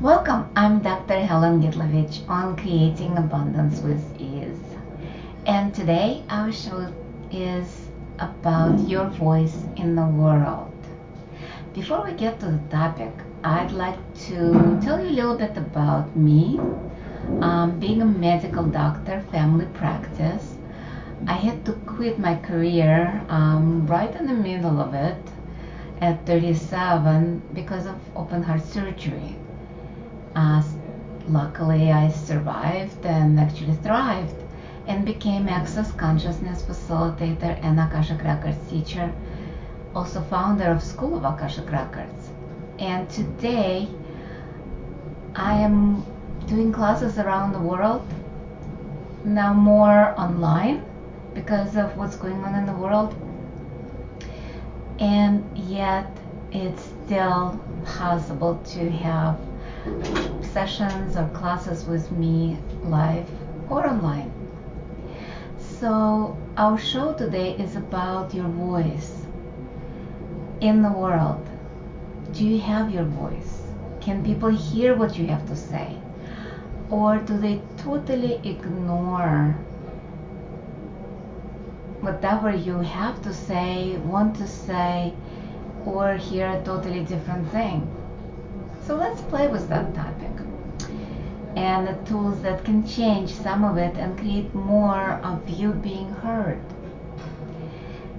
Welcome, I'm Dr. Helen Gitlovich on Creating Abundance with Ease. And today our show is about your voice in the world. Before we get to the topic, I'd like to tell you a little bit about me. Um, being a medical doctor, family practice, I had to quit my career um, right in the middle of it at 37 because of open heart surgery. Uh, luckily, I survived and actually thrived and became Access Consciousness Facilitator and Akashic Records teacher, also founder of School of Akashic Records. And today, I am doing classes around the world, now more online because of what's going on in the world. And yet, it's still possible to have sessions or classes with me live or online. So, our show today is about your voice in the world. Do you have your voice? Can people hear what you have to say? Or do they totally ignore whatever you have to say, want to say, or hear a totally different thing? So let's play with that topic and the tools that can change some of it and create more of you being heard.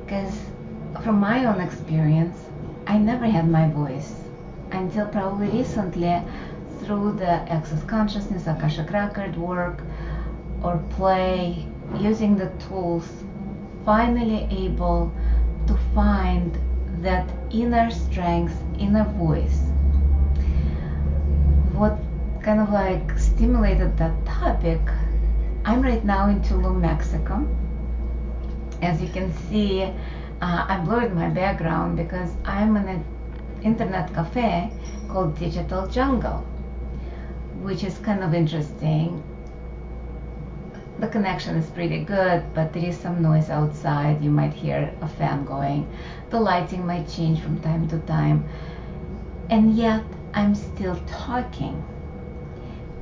Because from my own experience, I never had my voice until probably recently through the Access Consciousness, Akashic Record work, or play, using the tools, finally able to find that inner strength, inner voice kind of like stimulated that topic, I'm right now in Tulum, Mexico. As you can see, uh, I blurred my background because I'm in an internet cafe called Digital Jungle, which is kind of interesting. The connection is pretty good, but there is some noise outside. You might hear a fan going. The lighting might change from time to time. And yet, I'm still talking.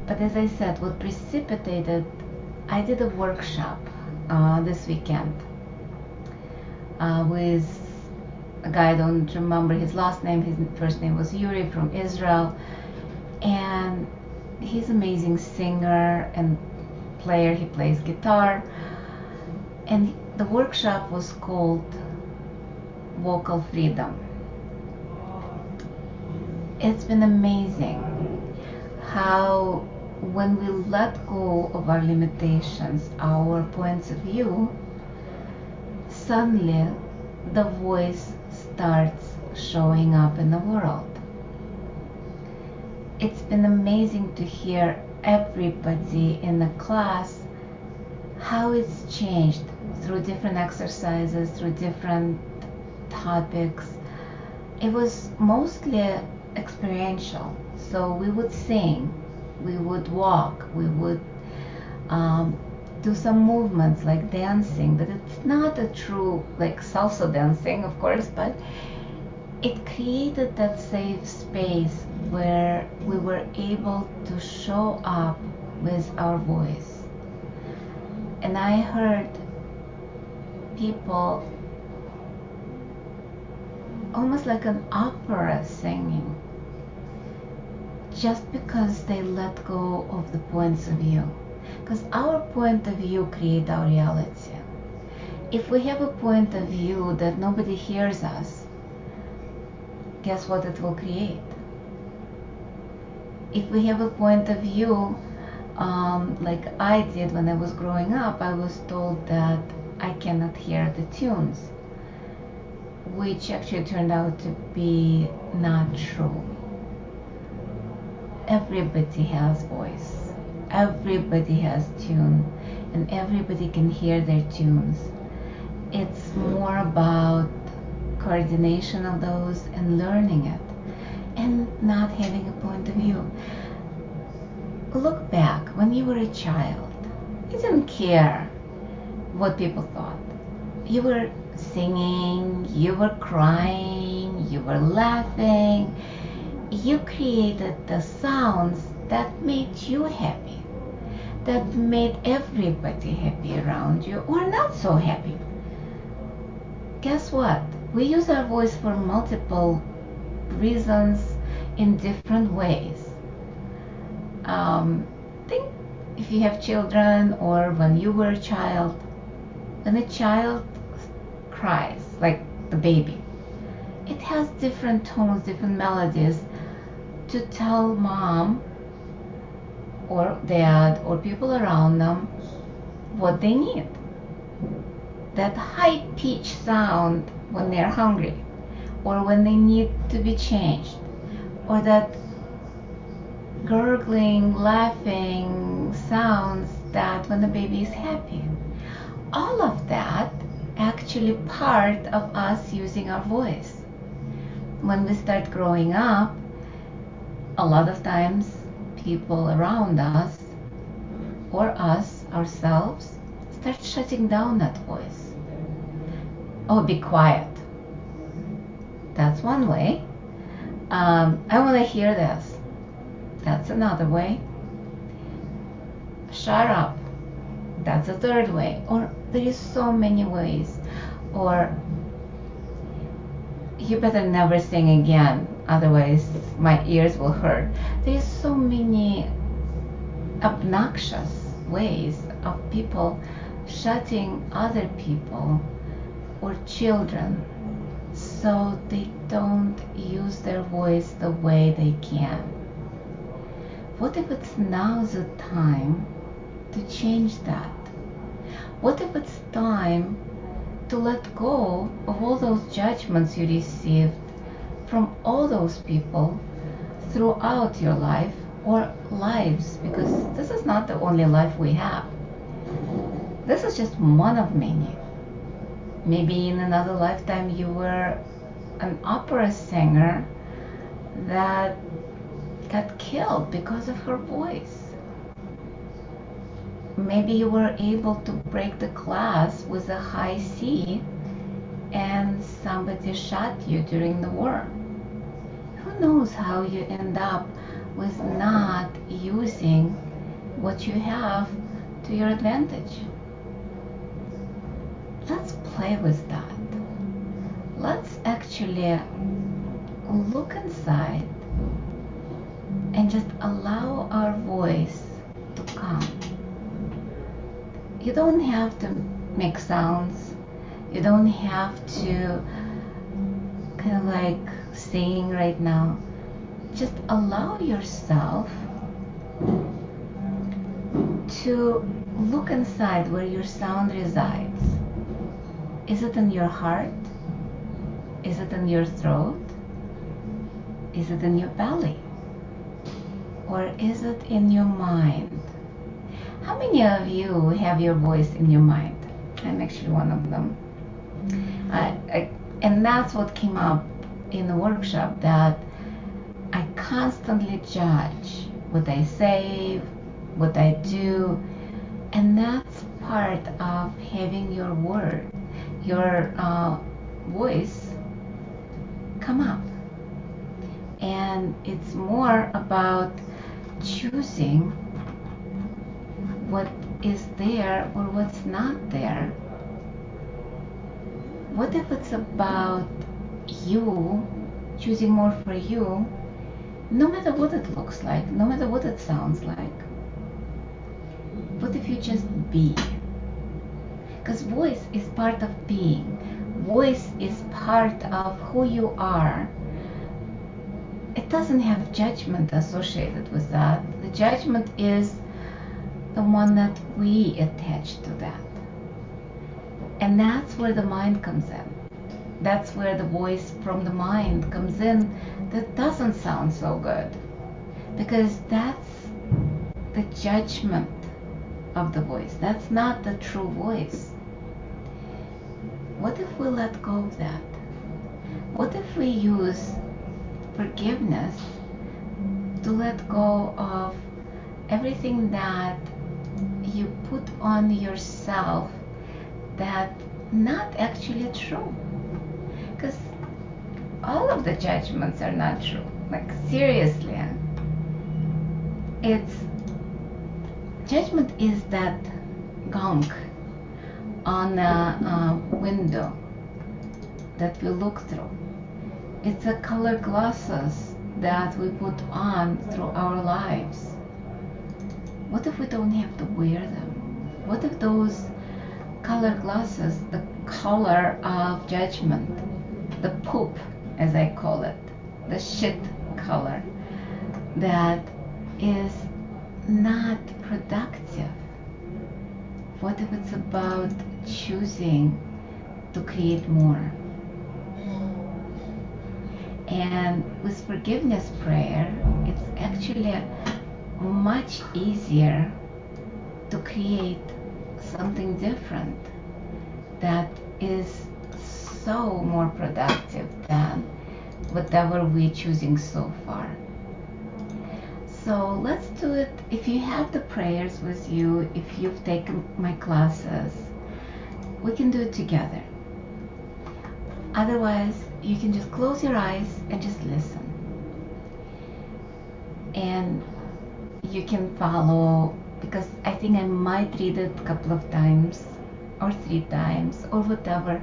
But as I said, what precipitated, I did a workshop uh, this weekend uh, with a guy, I don't remember his last name, his first name was Yuri from Israel. And he's an amazing singer and player, he plays guitar. And the workshop was called Vocal Freedom it's been amazing how when we let go of our limitations, our points of view, suddenly the voice starts showing up in the world. It's been amazing to hear everybody in the class how it's changed through different exercises, through different topics. It was mostly experiential. So we would sing, we would walk, we would um, do some movements like dancing, but it's not a true like salsa dancing, of course, but it created that safe space where we were able to show up with our voice. And I heard people almost like an opera singing just because they let go of the points of view. Because our point of view create our reality. If we have a point of view that nobody hears us, guess what it will create? If we have a point of view, um, like I did when I was growing up, I was told that I cannot hear the tunes, which actually turned out to be not true everybody has voice, everybody has tune, and everybody can hear their tunes. It's more about coordination of those and learning it and not having a point of view. Look back when you were a child, you didn't care what people thought. You were singing, you were crying, you were laughing. You created the sounds that made you happy, that made everybody happy around you or not so happy. Guess what? We use our voice for multiple reasons in different ways. Um, think if you have children or when you were a child, when a child cries, like the baby, it has different tones, different melodies to tell mom or dad or people around them what they need. That high pitched sound when they're hungry or when they need to be changed or that gurgling, laughing sounds that when the baby is happy. All of that actually part of us using our voice. When we start growing up, a lot of times people around us or us ourselves start shutting down that voice. Oh, be quiet. That's one way. Um, I want to hear this. That's another way. Shut up. That's a third way. Or there is so many ways. Or you better never sing again, otherwise my ears will hurt. There's so many obnoxious ways of people shutting other people or children so they don't use their voice the way they can. What if it's now the time to change that? What if it's time to let go of all those judgments you received from all those people throughout your life or lives? Because this is not the only life we have. This is just one of many. Maybe in another lifetime you were an opera singer that got killed because of her voice. Maybe you were able to break the glass with a high C and somebody shot you during the war. Who knows how you end up with not using what you have to your advantage? Let's play with that. Let's actually look inside and just allow our voice to come. You don't have to make sounds. You don't have to kind of like sing right now. Just allow yourself to look inside where your sound resides. Is it in your heart? Is it in your throat? Is it in your belly? Or is it in your mind? How many of you have your voice in your mind? I'm actually one of them. Mm-hmm. I, I, and that's what came up in the workshop that I constantly judge what I say, what I do, and that's part of having your word, your uh, voice come up. And it's more about choosing what is there or what's not there. What if it's about you choosing more for you, no matter what it looks like, no matter what it sounds like? What if you just be? Because voice is part of being, voice is part of who you are it doesn't have judgment associated with that. The judgment is the one that we attach to that. And that's where the mind comes in. That's where the voice from the mind comes in that doesn't sound so good. because that's the judgment of the voice. That's not the true voice. What if we let go of that? What if we use forgiveness to let go of everything that you put on yourself that not actually true? Because all of the judgments are not true. Like seriously, it's judgment is that gunk on a, a window that we look through. It's a color glasses that we put on through our lives. What if we don't have to wear them? What if those color glasses, the color of judgment, the poop, as I call it, the shit color, that is not productive? What if it's about choosing to create more? And with forgiveness prayer, it's actually much easier to create something different that is so more productive than whatever we're choosing so far. So let's do it. If you have the prayers with you, if you've taken my classes, we can do it together. Otherwise, you can just close your eyes and just listen. And you can follow because I think I might read it a couple of times or three times or whatever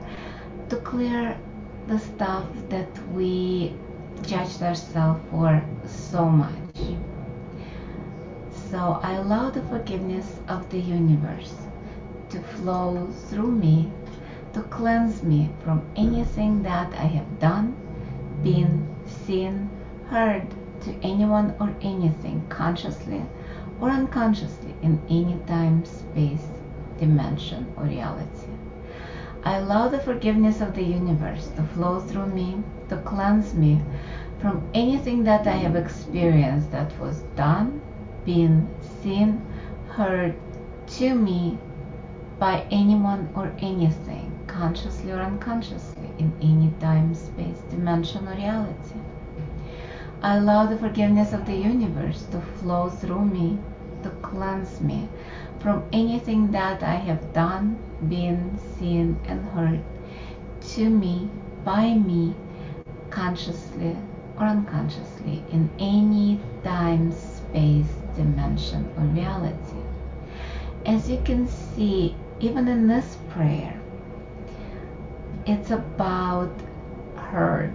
to clear the stuff that we judged ourselves for so much. So I allow the forgiveness of the universe to flow through me to cleanse me from anything that I have done, been, seen, heard to anyone or anything consciously or unconsciously in any time, space, dimension, or reality. I allow the forgiveness of the universe to flow through me to cleanse me from anything that I have experienced that was done, been, seen, heard to me by anyone or anything, consciously or unconsciously, in any time, space, dimension, or reality. I allow the forgiveness of the universe to flow through me, to cleanse me from anything that I have done, been, seen, and heard to me, by me, consciously or unconsciously, in any time, space, dimension, or reality. As you can see, even in this prayer, it's about heard,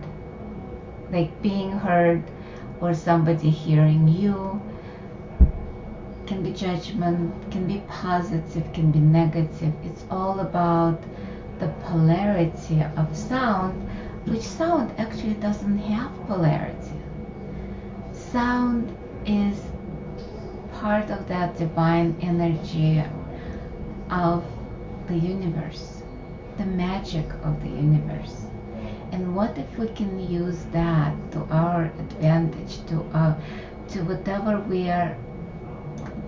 like being heard or somebody hearing you. Can be judgment, can be positive, can be negative. It's all about the polarity of sound, which sound actually doesn't have polarity. Sound is part of that divine energy of the universe, the magic of the universe. And what if we can use that to our advantage, to uh, to whatever we are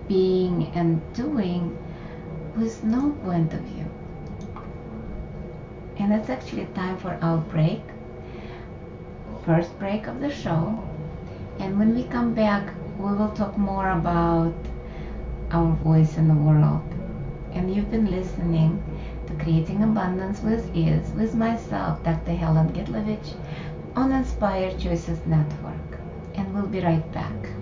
being and doing with no point of view? And it's actually time for our break, first break of the show. And when we come back, we will talk more about our voice in the world. And you've been listening to Creating Abundance with Ease with myself, Dr. Helen Gitlovich, on Inspired Choices Network. And we'll be right back.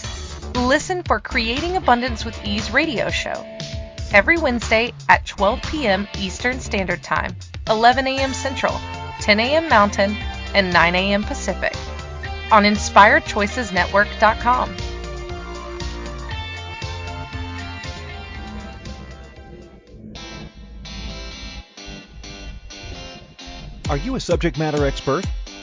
Listen for Creating Abundance with Ease radio show every Wednesday at 12 p.m. Eastern Standard Time, 11 a.m. Central 10 a.m. Mountain, and 9 a.m. Pacific on InspiredChoicesNetwork.com. Are you a subject matter expert?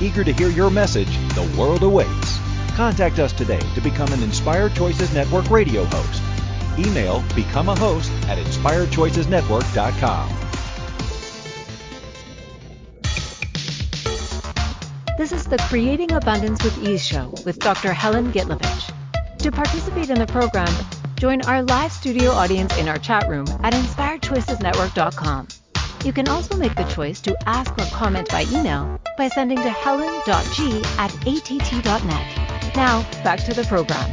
Eager to hear your message, the world awaits. Contact us today to become an Inspired Choices Network radio host. Email become a host at inspiredchoicesnetwork.com. This is the Creating Abundance with Ease show with Dr. Helen Gitlovich. To participate in the program, join our live studio audience in our chat room at inspiredchoicesnetwork.com. You can also make the choice to ask or comment by email by sending to helen.g at att.net. Now, back to the program.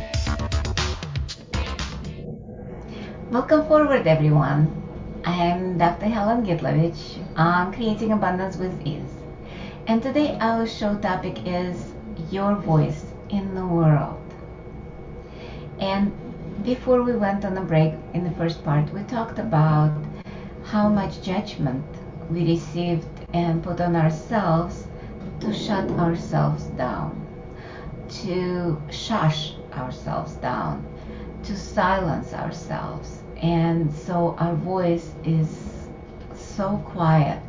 Welcome forward, everyone. I am Dr. Helen Gitlovich on uh, Creating Abundance with Ease. And today our show topic is Your Voice in the World. And before we went on a break in the first part, we talked about how much judgment we received and put on ourselves to shut ourselves down, to shush ourselves down, to silence ourselves. And so our voice is so quiet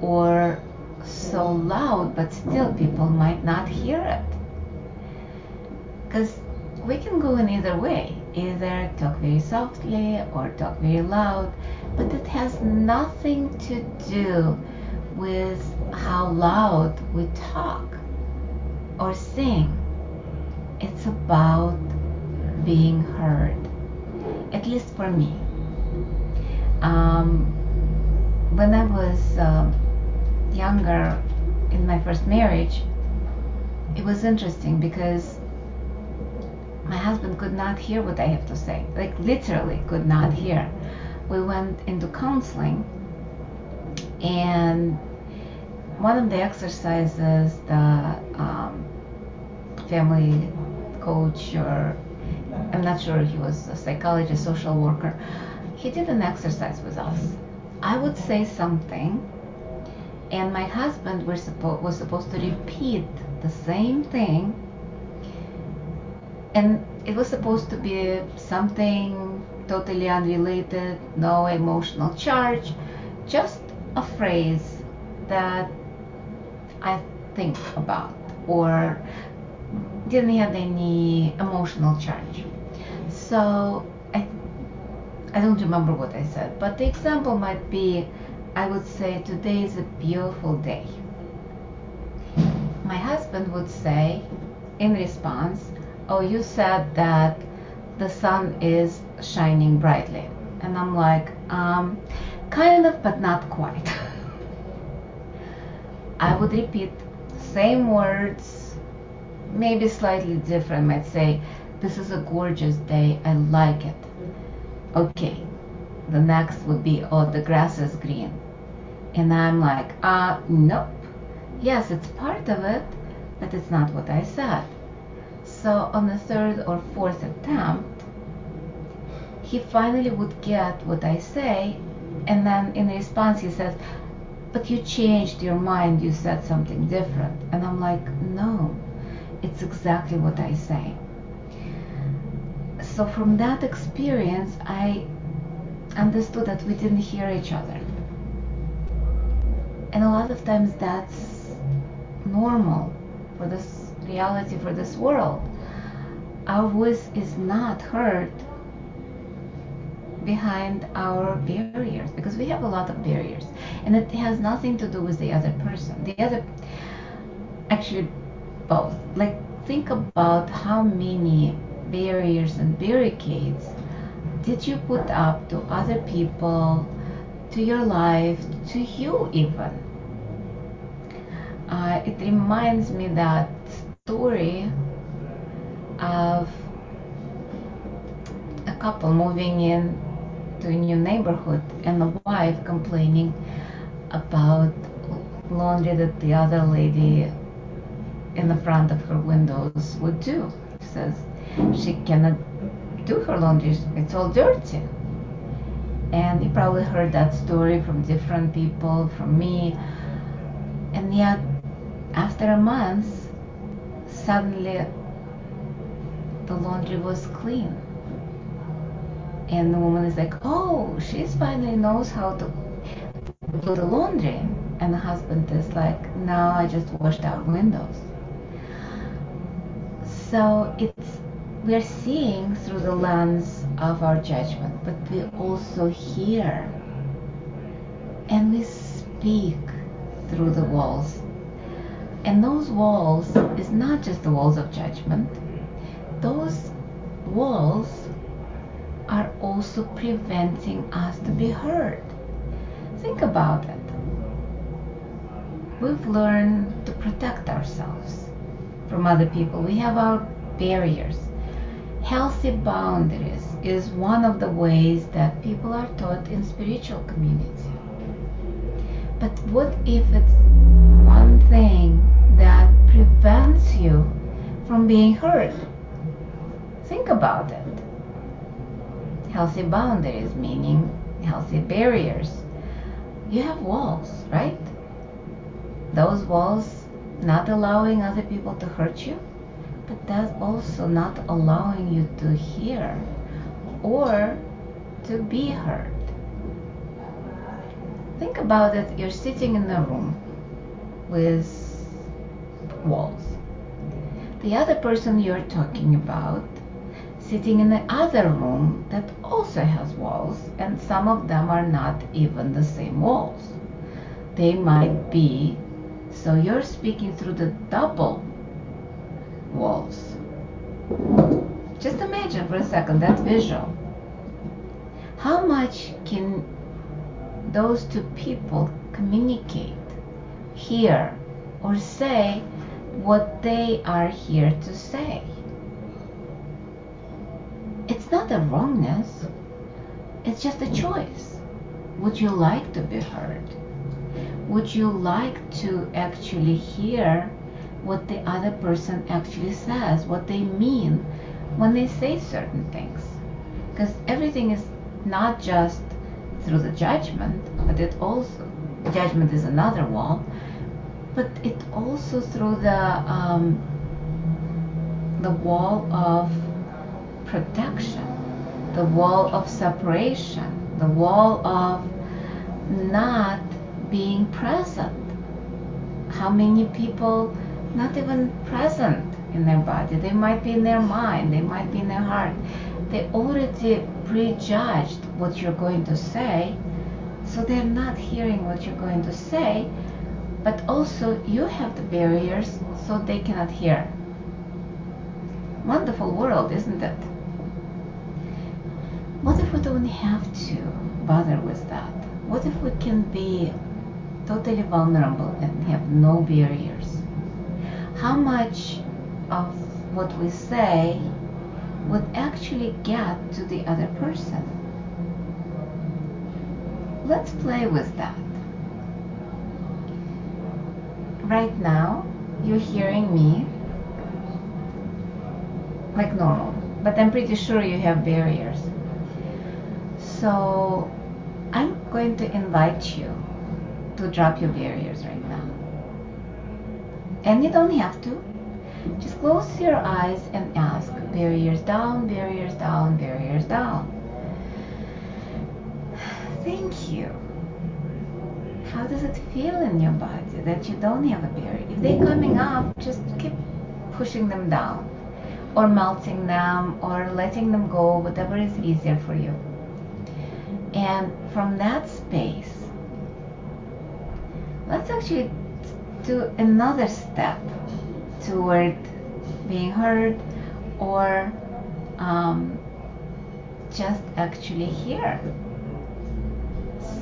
or so loud, but still people might not hear it. Because we can go in either way either talk very softly or talk very loud, but it has nothing to do with how loud we talk or sing. It's about being heard, at least for me. Um, when I was uh, younger in my first marriage, it was interesting because my husband could not hear what I have to say, like literally could not hear. We went into counseling, and one of the exercises the um, family coach or I'm not sure he was a psychologist, social worker. He did an exercise with us. I would say something, and my husband was, suppo- was supposed to repeat the same thing and it was supposed to be something totally unrelated, no emotional charge, just a phrase that I think about or didn't have any emotional charge. So I, I don't remember what I said, but the example might be I would say, Today is a beautiful day. My husband would say, in response, oh, you said that the sun is shining brightly. And I'm like, um, kind of, but not quite. I would repeat same words, maybe slightly different. I might say, this is a gorgeous day. I like it. Okay. The next would be, oh, the grass is green. And I'm like, uh, nope. Yes, it's part of it, but it's not what I said. So on the third or fourth attempt, he finally would get what I say, and then in response he says, But you changed your mind, you said something different. And I'm like, No, it's exactly what I say. So from that experience, I understood that we didn't hear each other. And a lot of times that's normal for this reality for this world. Our voice is not heard behind our barriers because we have a lot of barriers and it has nothing to do with the other person. The other, actually, both. Like, think about how many barriers and barricades did you put up to other people, to your life, to you even. Uh, it reminds me that story of a couple moving in to a new neighborhood and a wife complaining about laundry that the other lady in the front of her windows would do. She says she cannot do her laundry, it's all dirty. And you probably heard that story from different people, from me. And yet, after a month, suddenly the laundry was clean. And the woman is like, oh, she finally knows how to do the laundry. And the husband is like, no, I just washed our windows. So it's we're seeing through the lens of our judgment, but we also hear and we speak through the walls. And those walls is not just the walls of judgment. Those walls are also preventing us to be heard. Think about it. We've learned to protect ourselves from other people. We have our barriers. Healthy boundaries is one of the ways that people are taught in spiritual community. But what if it's one thing that prevents you from being heard? Think about it. Healthy boundaries, meaning healthy barriers. You have walls, right? Those walls not allowing other people to hurt you, but that's also not allowing you to hear or to be heard. Think about it you're sitting in a room with walls. The other person you're talking about sitting in the other room that also has walls, and some of them are not even the same walls. They might be so you're speaking through the double walls. Just imagine for a second that visual. How much can those two people communicate, hear, or say what they are here to say? It's not a wrongness, it's just a choice. Would you like to be heard? would you like to actually hear what the other person actually says, what they mean when they say certain things? Because everything is not just through the judgment, but it also, judgment is another wall, but it also through the, um, the wall of protection, the wall of separation, the wall of not being present. How many people not even present in their body? They might be in their mind, they might be in their heart. They already prejudged what you're going to say, so they're not hearing what you're going to say, but also you have the barriers so they cannot hear. Wonderful world, isn't it? What if we don't have to bother with that? What if we can be totally vulnerable and have no barriers. How much of what we say would actually get to the other person? Let's play with that. Right now, you're hearing me like normal, but I'm pretty sure you have barriers. So I'm going to invite you to drop your barriers right now. And you don't have to. Just close your eyes and ask barriers down, barriers down, barriers down. Thank you. How does it feel in your body that you don't have a barrier? If they're coming up, just keep pushing them down or melting them or letting them go, whatever is easier for you. And from that space, let's actually do another step toward being heard or um, just actually here.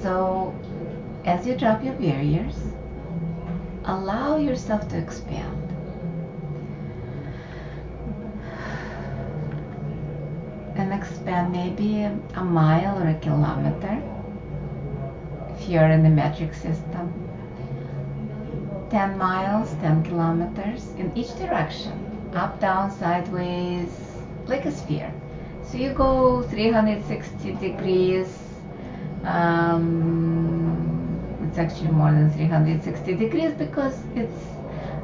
So, as you drop your barriers, allow yourself to expand. Uh, maybe a mile or a kilometer if you're in the metric system. 10 miles, 10 kilometers in each direction, up, down, sideways, like a sphere. So you go 360 degrees. Um, it's actually more than 360 degrees because it's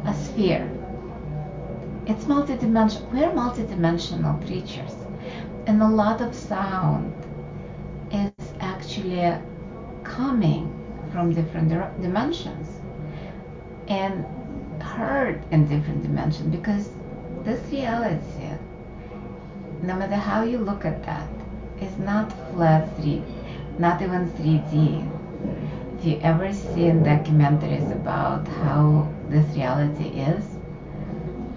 a sphere. It's multidimensional. We're multidimensional creatures, and a lot of sound is actually coming from different dimensions and heard in different dimensions because this reality, no matter how you look at that, is not flat 3, not even 3D. If you ever seen documentaries about how this reality is,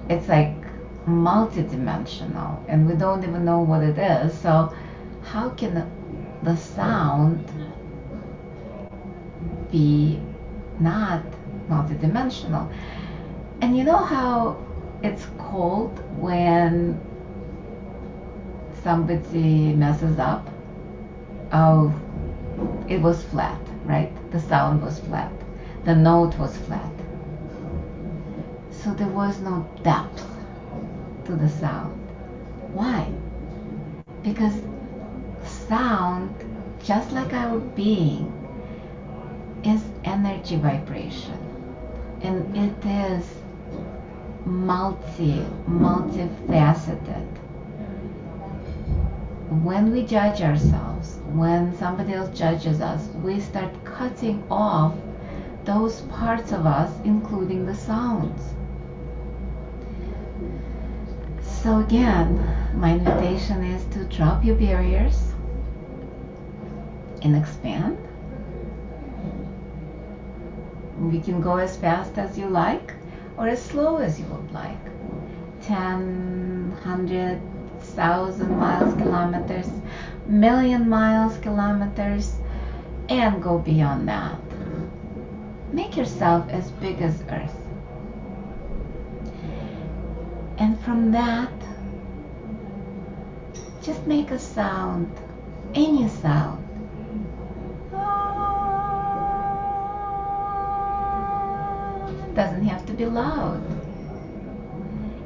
it's like multidimensional and we don't even know what it is. So how can the sound be not multidimensional. And you know how it's called when somebody messes up? Oh, it was flat, right? The sound was flat. The note was flat. So there was no depth to the sound. Why? Because sound, just like our being, is energy vibration and it is multi multifaceted when we judge ourselves when somebody else judges us we start cutting off those parts of us including the sounds so again my invitation is to drop your barriers and expand you can go as fast as you like or as slow as you would like. 10, 100, 1,000 miles, kilometers, million miles, kilometers, and go beyond that. Make yourself as big as Earth. And from that, just make a sound, any sound doesn't have to be loud.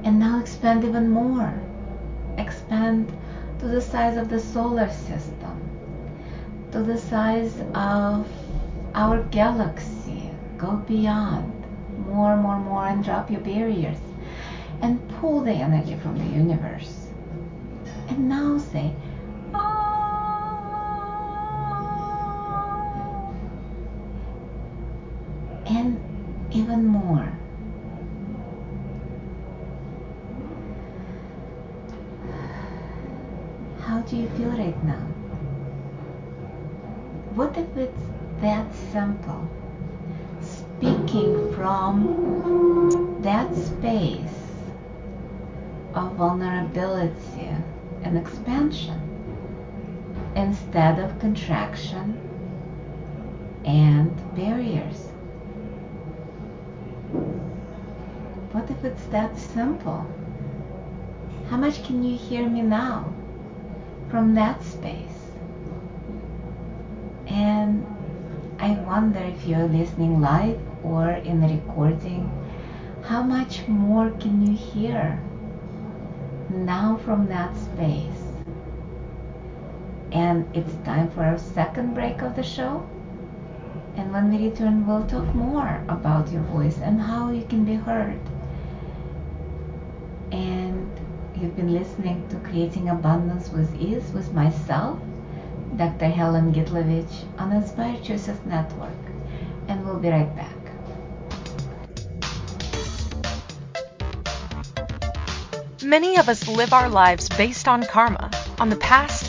And now expand even more. Expand to the size of the solar system, to the size of our galaxy. Go beyond more, more, more, and drop your barriers and pull the energy from the universe. And now say, expansion instead of contraction and barriers. What if it's that simple? How much can you hear me now from that space? And I wonder if you're listening live or in the recording, how much more can you hear now from that space? And it's time for our second break of the show. And when we return, we'll talk more about your voice and how you can be heard and you've been listening to Creating Abundance with Ease with myself, Dr. Helen Gitlovich on Inspired Choices Network. And we'll be right back. Many of us live our lives based on karma, on the past,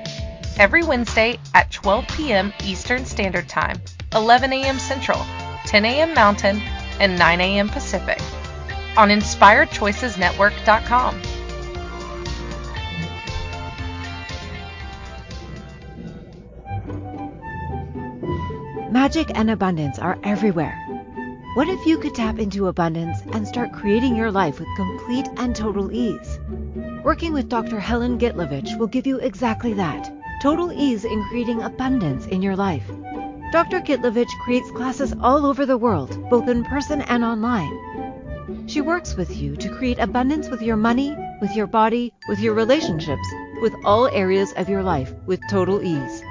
Every Wednesday at 12 p.m. Eastern Standard Time, 11 a.m. Central, 10 a.m. Mountain, and 9 a.m. Pacific on InspiredChoicesNetwork.com. Magic and abundance are everywhere. What if you could tap into abundance and start creating your life with complete and total ease? Working with Dr. Helen Gitlovich will give you exactly that total ease in creating abundance in your life. Dr. Gitlovich creates classes all over the world, both in person and online. She works with you to create abundance with your money, with your body, with your relationships, with all areas of your life with total ease.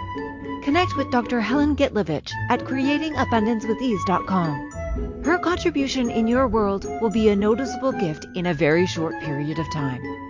Connect with Dr. Helen Gitlovich at creatingabundancewithease.com. Her contribution in your world will be a noticeable gift in a very short period of time.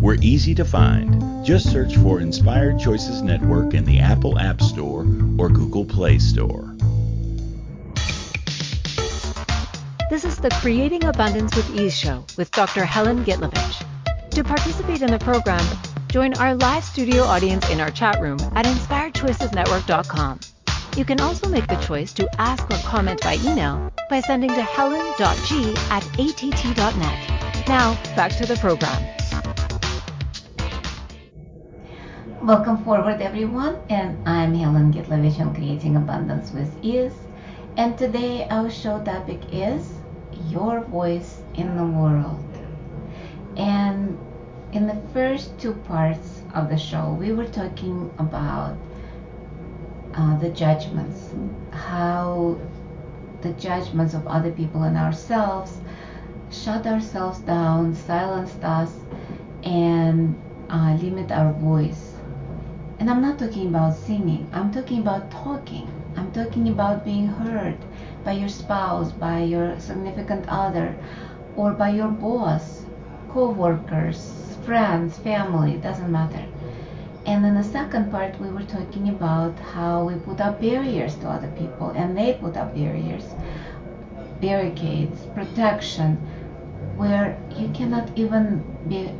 We're easy to find. Just search for Inspired Choices Network in the Apple App Store or Google Play Store. This is the Creating Abundance with Ease show with Dr. Helen Gitlovich. To participate in the program, join our live studio audience in our chat room at inspiredchoicesnetwork.com. You can also make the choice to ask or comment by email by sending to helen.g at att.net. Now, back to the program. Welcome forward, everyone, and I'm Helen Gitlovich on Creating Abundance with Ease. And today our show topic is Your Voice in the World. And in the first two parts of the show, we were talking about uh, the judgments, how the judgments of other people and ourselves shut ourselves down, silenced us, and uh, limit our voice. And I'm not talking about singing, I'm talking about talking. I'm talking about being heard by your spouse, by your significant other, or by your boss, co workers, friends, family, doesn't matter. And in the second part, we were talking about how we put up barriers to other people and they put up barriers, barricades, protection, where you cannot even be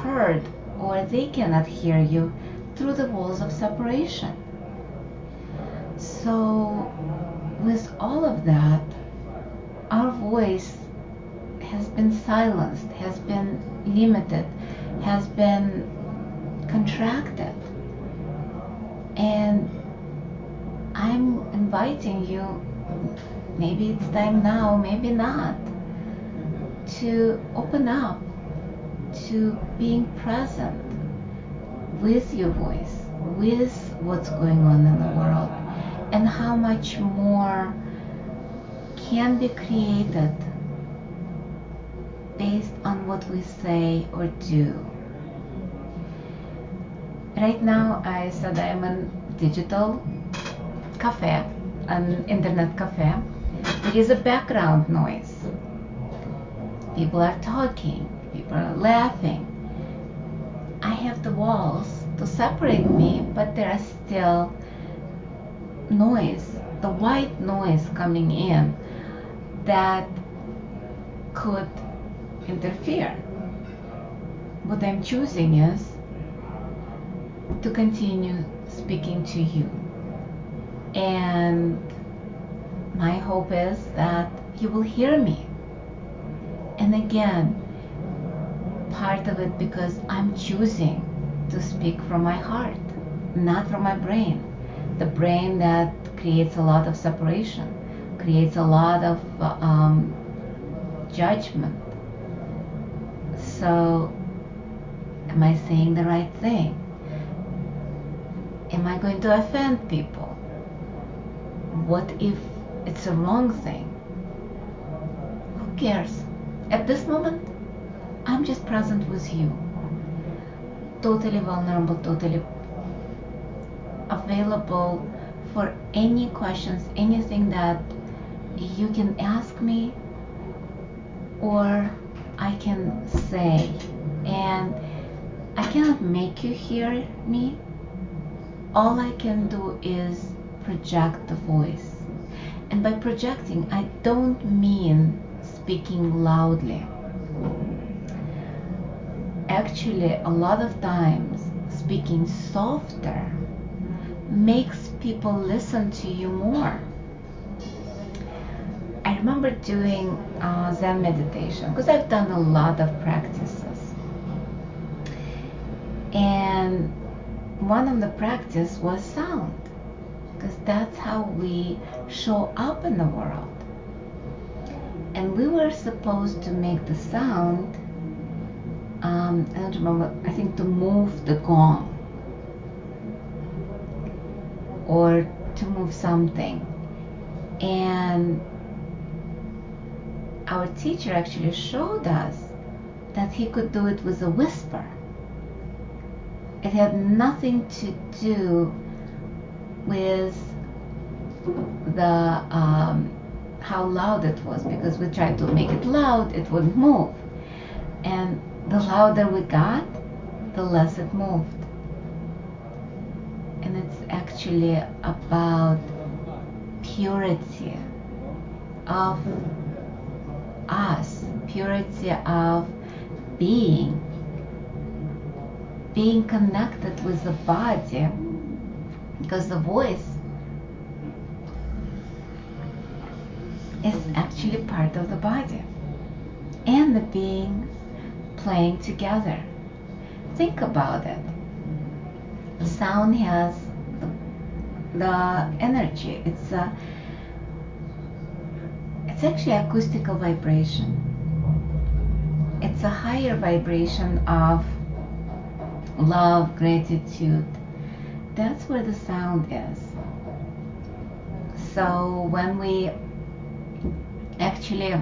heard or they cannot hear you through the walls of separation. So, with all of that, our voice has been silenced, has been limited, has been contracted. And I'm inviting you, maybe it's time now, maybe not, to open up to being present with your voice, with what's going on in the world, and how much more can be created based on what we say or do. Right now, I said I'm a digital cafe, an internet cafe. There is a background noise. People are talking, people are laughing. Have the walls to separate me, but there are still noise, the white noise coming in that could interfere. What I'm choosing is to continue speaking to you. And my hope is that you will hear me. And again, part of it because I'm choosing to speak from my heart, not from my brain. The brain that creates a lot of separation, creates a lot of um, judgment. So, am I saying the right thing? Am I going to offend people? What if it's a wrong thing? Who cares? at this moment, I'm just present with you. Totally vulnerable, totally available for any questions, anything that you can ask me or I can say. And I cannot make you hear me. All I can do is project the voice. And by projecting, I don't mean speaking loudly. Actually, a lot of times, speaking softer makes people listen to you more. I remember doing uh, Zen meditation because I've done a lot of practices. And one of the practice was sound because that's how we show up in the world. And we were supposed to make the sound, um, I don't remember, I think to move the gong or to move something. And our teacher actually showed us that he could do it with a whisper. It had nothing to do with the um, how loud it was because we tried to make it loud, it wouldn't move. And the louder we got, the less it moved. And it's actually about purity of us, purity of being, being connected with the body, because the voice is actually part of the body and the being playing together. Think about it. The sound has the, the energy. It's a it's actually acoustical vibration. It's a higher vibration of love, gratitude. That's where the sound is. So when we actually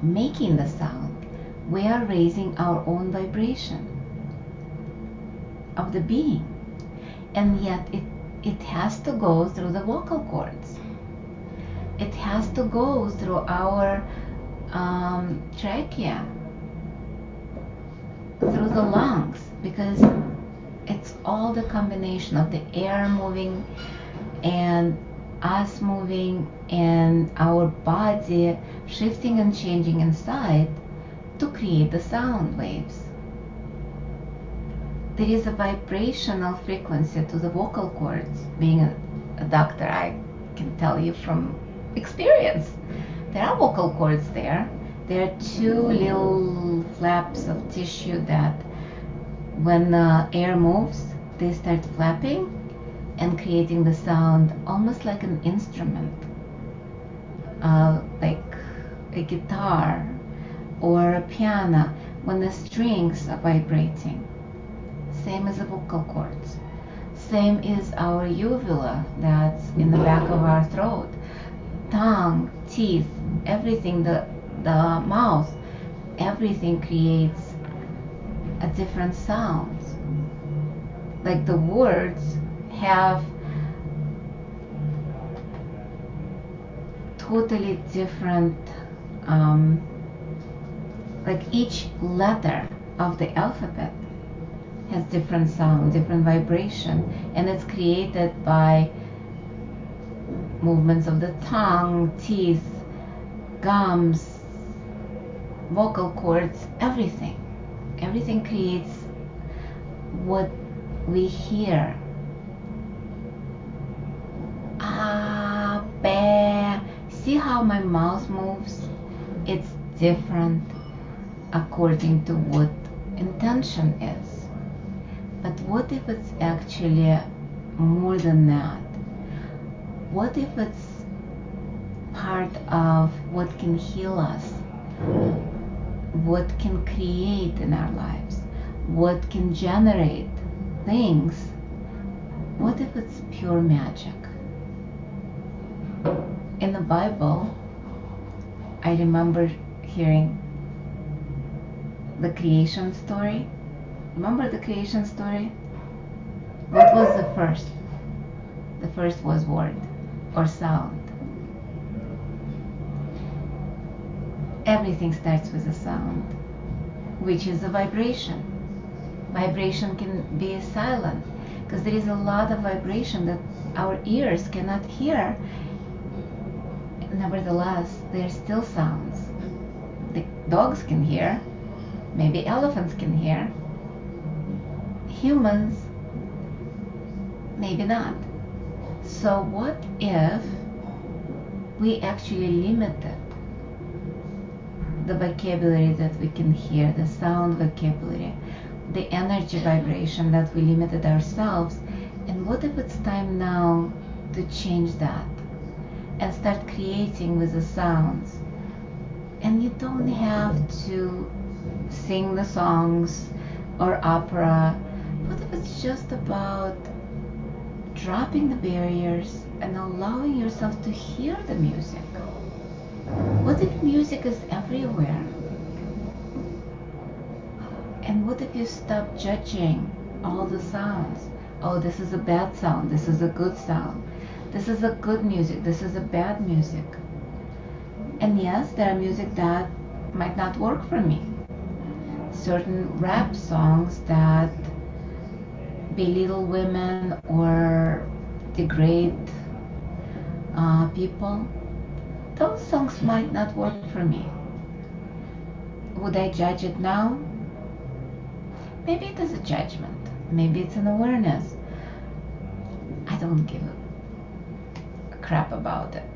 making the sound, we are raising our own vibration of the being. And yet it, it has to go through the vocal cords it has to go through our um, trachea, through the lungs, because it's all the combination of the air moving and us moving and our body shifting and changing inside to create the sound waves. There is a vibrational frequency to the vocal cords. Being a, a doctor, I can tell you from experience. There are vocal cords there. There are two little flaps of tissue that, when the air moves, they start flapping and creating the sound almost like an instrument, uh, like a guitar or a piano when the strings are vibrating. Same as the vocal cords. Same is our uvula that's in the back of our throat tongue, teeth, everything, the, the mouth, everything creates a different sound. Like the words have totally different, um, like each letter of the alphabet has different sound, different vibration, and it's created by movements of the tongue, teeth, gums, vocal cords, everything. Everything creates what we hear. Ah. See how my mouth moves? It's different according to what intention is. But what if it's actually more than that? what if it's part of what can heal us, what can create in our lives, what can generate things? What if it's pure magic? In the Bible, I remember hearing the creation story. Remember the creation story? What was the first? The first was word or sound. Everything starts with a sound, which is a vibration. Vibration can be silent because there is a lot of vibration that our ears cannot hear. Nevertheless, there are still sounds. The dogs can hear, maybe elephants can hear. Humans, maybe not. So, what if we actually limited the vocabulary that we can hear, the sound vocabulary, the energy vibration that we limited ourselves? And what if it's time now to change that and start creating with the sounds? And you don't have to sing the songs or opera. What if it's just about dropping the barriers and allowing yourself to hear the music? What if music is everywhere? And what if you stop judging all the sounds? Oh, this is a bad sound, this is a good sound, this is a good music, this is a bad music. And yes, there are music that might not work for me. Certain rap songs that belittle women or degrade uh, people, those songs might not work for me. Would I judge it now? Maybe it is a judgment. Maybe it's an awareness. I don't give a crap about it.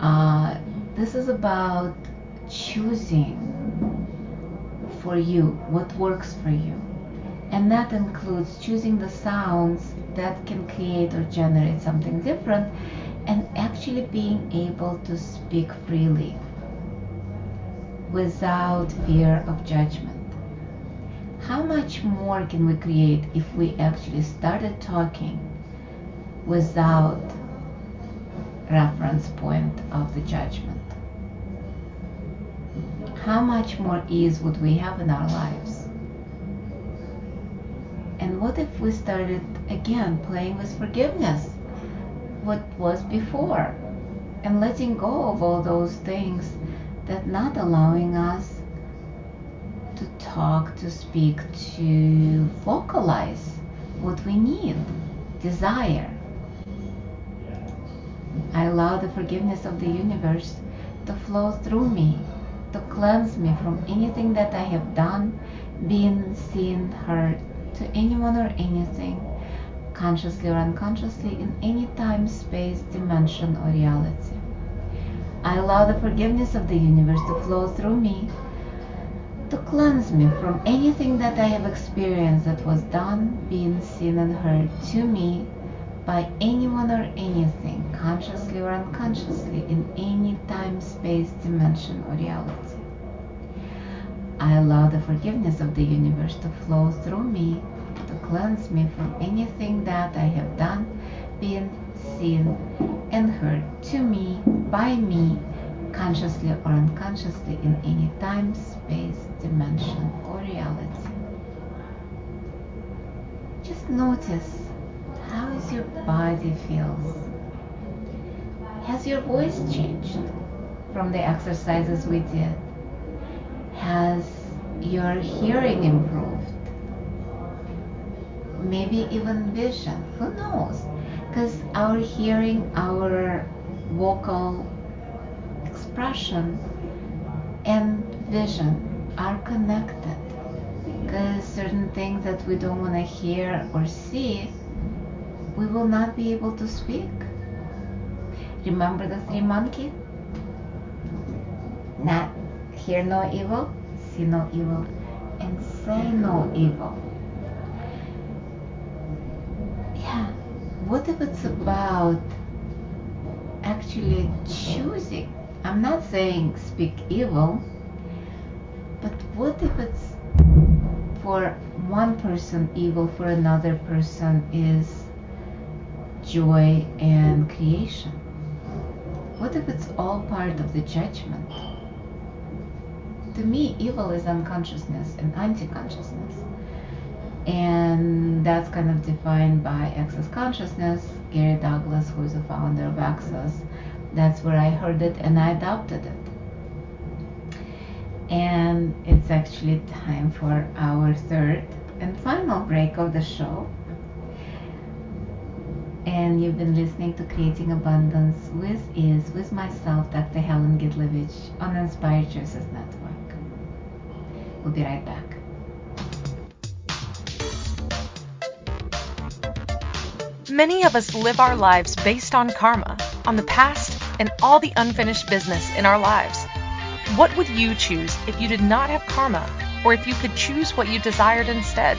Uh, this is about choosing for you what works for you. And that includes choosing the sounds that can create or generate something different and actually being able to speak freely without fear of judgment. How much more can we create if we actually started talking without reference point of the judgment? How much more ease would we have in our lives? And what if we started again playing with forgiveness? What was before? And letting go of all those things that not allowing us to talk, to speak, to vocalize what we need, desire. I allow the forgiveness of the universe to flow through me, to cleanse me from anything that I have done, been, seen, heard, to anyone or anything, consciously or unconsciously, in any time, space, dimension, or reality. I allow the forgiveness of the universe to flow through me, to cleanse me from anything that I have experienced that was done, been, seen, and heard to me by anyone or anything, consciously or unconsciously, in any time, space, dimension, or reality. I allow the forgiveness of the universe to flow through me, to cleanse me from anything that I have done, been, seen, and heard to me, by me, consciously or unconsciously, in any time, space, dimension, or reality. Just notice how is your body feels. Has your voice changed from the exercises we did? Has your hearing improved? Maybe even vision. Who knows? Because our hearing, our vocal expression, and vision are connected. Because certain things that we don't want to hear or see, we will not be able to speak. Remember the three monkeys? Not hear no evil, see no evil, and say no evil. Yeah, what if it's about actually choosing? I'm not saying speak evil, but what if it's for one person evil, for another person is joy and creation? What if it's all part of the judgment? to me, evil is unconsciousness and anti-consciousness. And that's kind of defined by access consciousness. Gary Douglas, who is the founder of Access, that's where I heard it and I adopted it. And it's actually time for our third and final break of the show. And you've been listening to Creating Abundance with Ease, with myself, Dr. Helen Gitlovich, on Inspired Choices Network. We'll be right back. Many of us live our lives based on karma, on the past, and all the unfinished business in our lives. What would you choose if you did not have karma, or if you could choose what you desired instead?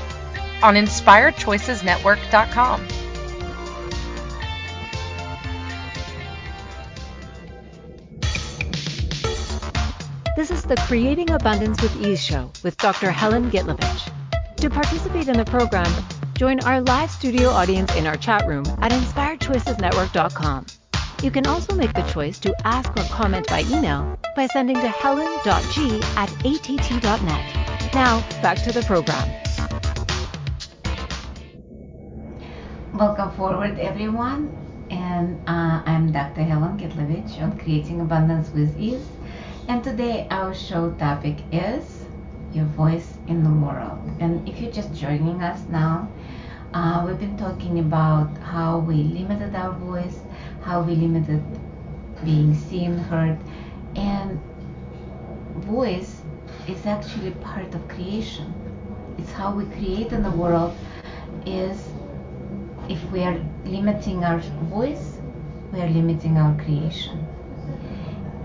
on InspiredChoicesNetwork.com. This is the Creating Abundance with Ease show with Dr. Helen Gitlovich. To participate in the program, join our live studio audience in our chat room at inspiredchoicesnetwork.com. You can also make the choice to ask or comment by email by sending to helen.g at att.net. Now, back to the program. Welcome forward, everyone. And uh, I'm Dr. Helen Gitlovich on Creating Abundance with Ease. And today our show topic is your voice in the world. And if you're just joining us now, uh, we've been talking about how we limited our voice, how we limited being seen, heard, and voice is actually part of creation. It's how we create in the world is if we are limiting our voice, we are limiting our creation.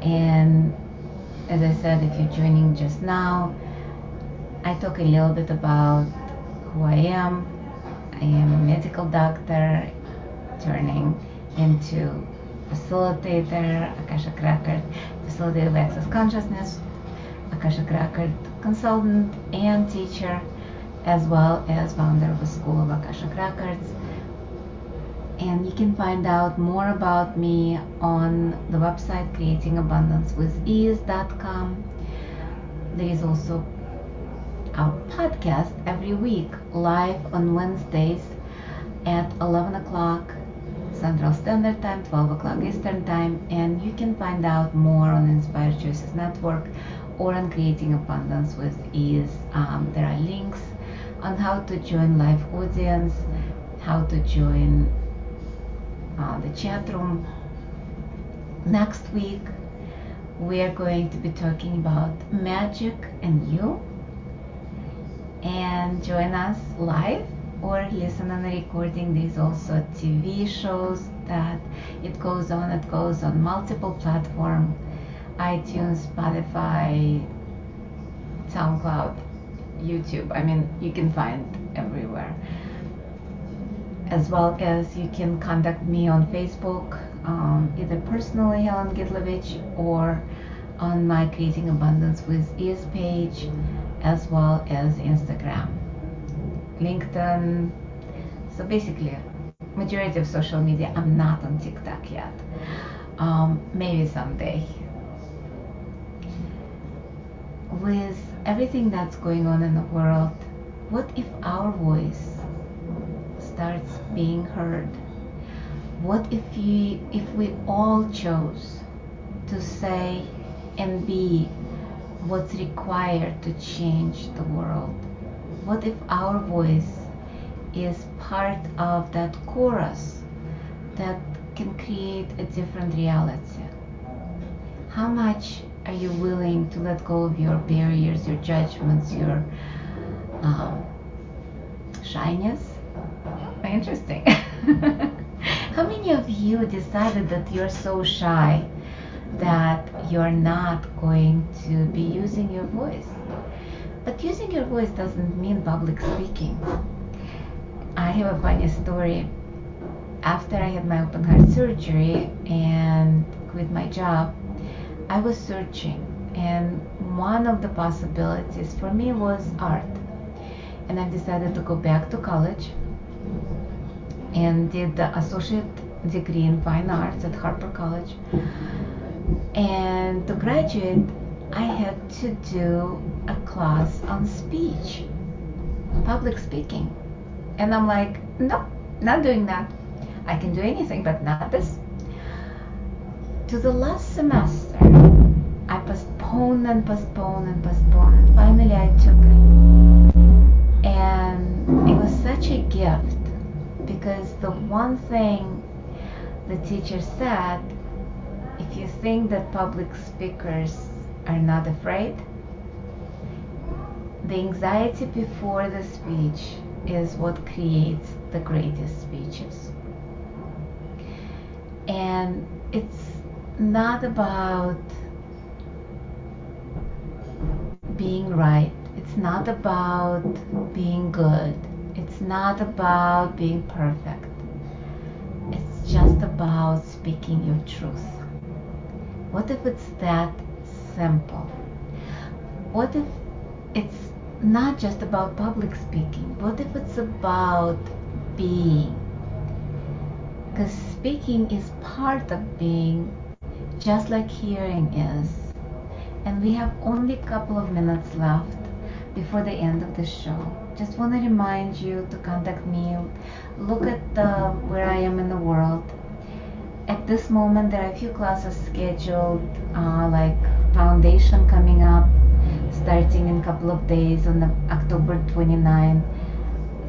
And as I said, if you're joining just now, I talk a little bit about who I am. I am a medical doctor turning into facilitator, Akashic Record, facilitator of access consciousness, Akashic Record consultant and teacher, as well as founder of the School of Akashic Records. And you can find out more about me on the website creatingabundancewithease.com. There is also our podcast every week live on Wednesdays at 11 o'clock Central Standard Time, 12 o'clock Eastern Time, and you can find out more on Inspired Choices Network or on Creating Abundance with Ease. Um, there are links on how to join live audience, how to join uh, the chat room. Next week, we are going to be talking about magic and you. And join us live or listen on a recording. There's also TV shows that it goes on. It goes on multiple platforms: iTunes, Spotify, SoundCloud, YouTube. I mean, you can find everywhere. As well as you can contact me on Facebook, um, either personally, Helen Gitlovich, or on my Creating Abundance with Ease page, as well as Instagram. LinkedIn. So basically, majority of social media. I'm not on TikTok yet. Um, maybe someday. With everything that's going on in the world, what if our voice starts being heard? What if we, if we all chose to say and be what's required to change the world? What if our voice is part of that chorus that can create a different reality? How much are you willing to let go of your barriers, your judgments, your um, shyness? Interesting. How many of you decided that you're so shy that you're not going to be using your voice. But using your voice doesn't mean public speaking. I have a funny story. After I had my open heart surgery and quit my job, I was searching, and one of the possibilities for me was art. And I decided to go back to college and did the associate degree in fine arts at Harper College. And to graduate, I had to do a class on speech, public speaking. And I'm like, nope, not doing that. I can do anything, but not this. To the last semester, I postponed and postponed and postponed. And finally, I took it. And it was such a gift because the one thing the teacher said if you think that public speakers are not afraid, the anxiety before the speech is what creates the greatest speeches. And it's not about being right, it's not about being good, it's not about being perfect. It's just about speaking your truth. What if it's that simple? What if it's not just about public speaking? What if it's about being? Because speaking is part of being, just like hearing is. And we have only a couple of minutes left before the end of the show. Just want to remind you to contact me. Look at the, where I am in the world. At this moment, there are a few classes scheduled, uh, like foundation coming up, starting in a couple of days on the October 29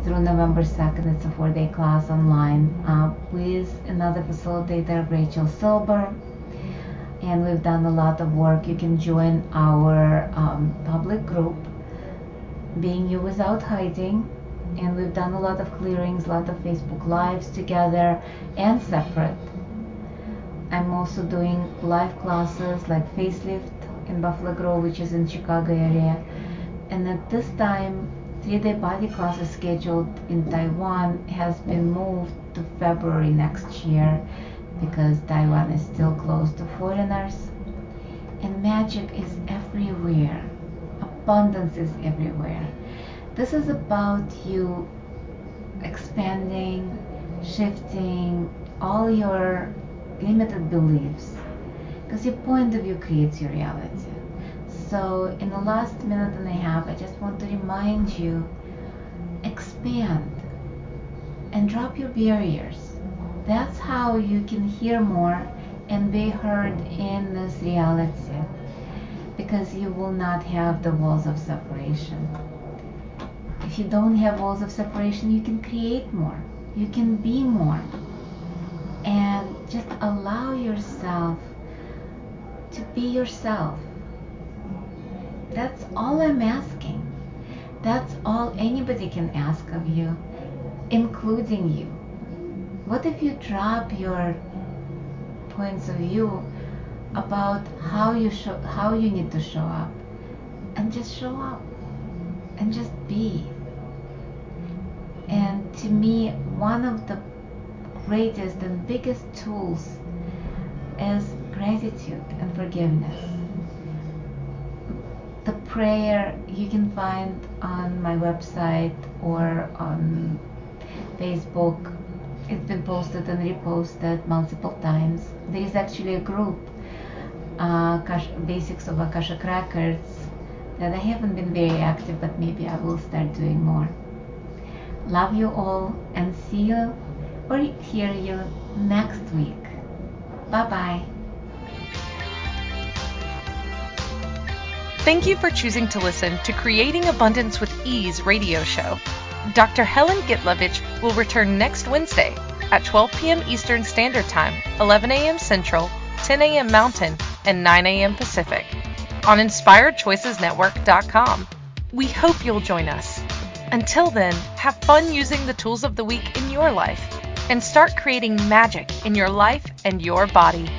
through November 2nd. It's a four-day class online uh, with another facilitator, Rachel Silber and we've done a lot of work. You can join our um, public group being you without hiding and we've done a lot of clearings a lot of facebook lives together and separate. I'm also doing live classes like facelift in buffalo grove which is in chicago area. And at this time three-day body classes scheduled in taiwan has been moved to february next year because taiwan is still closed to foreigners. And magic is everywhere abundance is everywhere. This is about you expanding, shifting all your limited beliefs because your point of view creates your reality. So, in the last minute and a half, I just want to remind you expand and drop your barriers. That's how you can hear more and be heard in this reality because you will not have the walls of separation. If you don't have walls of separation, you can create more, you can be more, and just allow yourself to be yourself. That's all I'm asking. That's all anybody can ask of you, including you. What if you drop your points of view about how you show how you need to show up. And just show up. And just be. And to me one of the greatest and biggest tools is gratitude and forgiveness. The prayer you can find on my website or on facebook. It's been posted and reposted multiple times. There is actually a group uh, basics of Akashic Records that I haven't been very active, but maybe I will start doing more. Love you all and see you or hear you next week. Bye bye. Thank you for choosing to listen to Creating Abundance with Ease radio show. Dr. Helen Gitlovich will return next Wednesday at 12 p.m. Eastern Standard Time, 11 a.m. Central, 10 a.m. Mountain, and 9 a.m. Pacific on InspiredChoicesNetwork.com. We hope you'll join us. Until then, have fun using the tools of the week in your life and start creating magic in your life and your body.